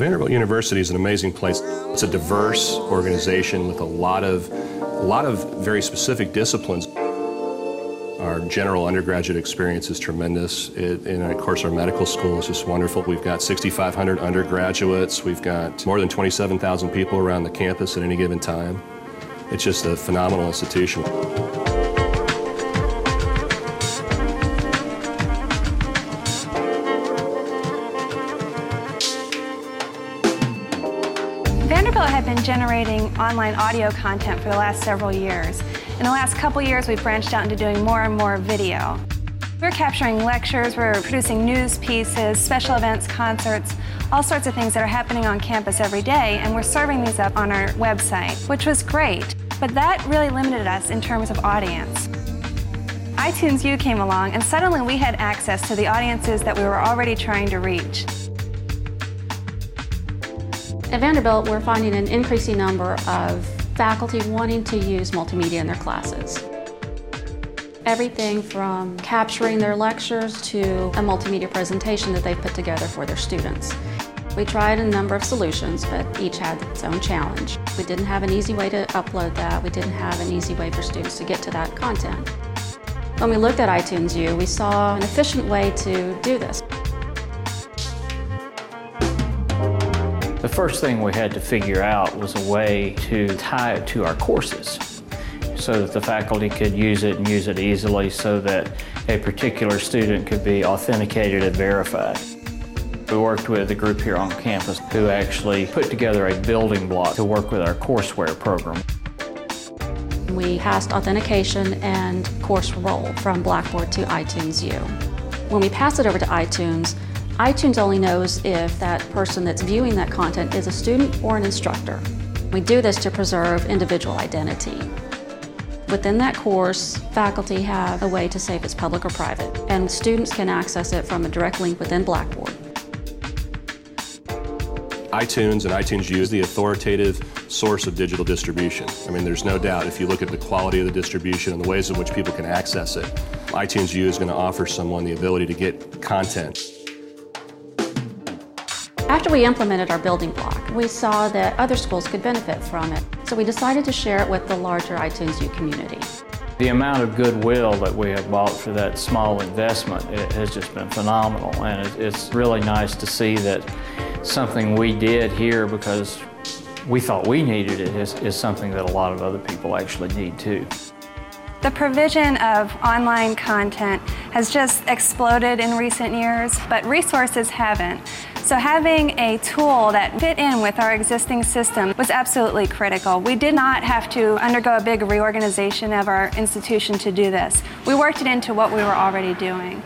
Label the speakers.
Speaker 1: Vanderbilt University is an amazing place. It's a diverse organization with a lot of, a lot of very specific disciplines. Our general undergraduate experience is tremendous, it, and of course our medical school is just wonderful. We've got 6,500 undergraduates, we've got more than 27,000 people around the campus at any given time. It's just a phenomenal institution.
Speaker 2: Vanderbilt had been generating online audio content for the last several years. In the last couple years, we've branched out into doing more and more video. We're capturing lectures, we're producing news pieces, special events, concerts, all sorts of things that are happening on campus every day, and we're serving these up on our website, which was great. But that really limited us in terms of audience. iTunes U came along, and suddenly we had access to the audiences that we were already trying to reach.
Speaker 3: At Vanderbilt, we're finding an increasing number of faculty wanting to use multimedia in their classes. Everything from capturing their lectures to a multimedia presentation that they've put together for their students. We tried a number of solutions, but each had its own challenge. We didn't have an easy way to upload that. We didn't have an easy way for students to get to that content. When we looked at iTunes U, we saw an efficient way to do this.
Speaker 4: First thing we had to figure out was a way to tie it to our courses so that the faculty could use it and use it easily so that a particular student could be authenticated and verified. We worked with a group here on campus who actually put together a building block to work with our courseware program.
Speaker 3: We passed authentication and course role from Blackboard to iTunes U. When we pass it over to iTunes, iTunes only knows if that person that's viewing that content is a student or an instructor. We do this to preserve individual identity. Within that course, faculty have a way to say if it's public or private, and students can access it from a direct link within Blackboard.
Speaker 1: iTunes and iTunes U is the authoritative source of digital distribution. I mean, there's no doubt if you look at the quality of the distribution and the ways in which people can access it, iTunes U is going to offer someone the ability to get content
Speaker 3: after we implemented our building block, we saw that other schools could benefit from it. So we decided to share it with the larger iTunes U community.
Speaker 4: The amount of goodwill that we have bought for that small investment has just been phenomenal. And it's really nice to see that something we did here because we thought we needed it is, is something that a lot of other people actually need too.
Speaker 2: The provision of online content has just exploded in recent years, but resources haven't. So having a tool that fit in with our existing system was absolutely critical. We did not have to undergo a big reorganization of our institution to do this. We worked it into what we were already doing.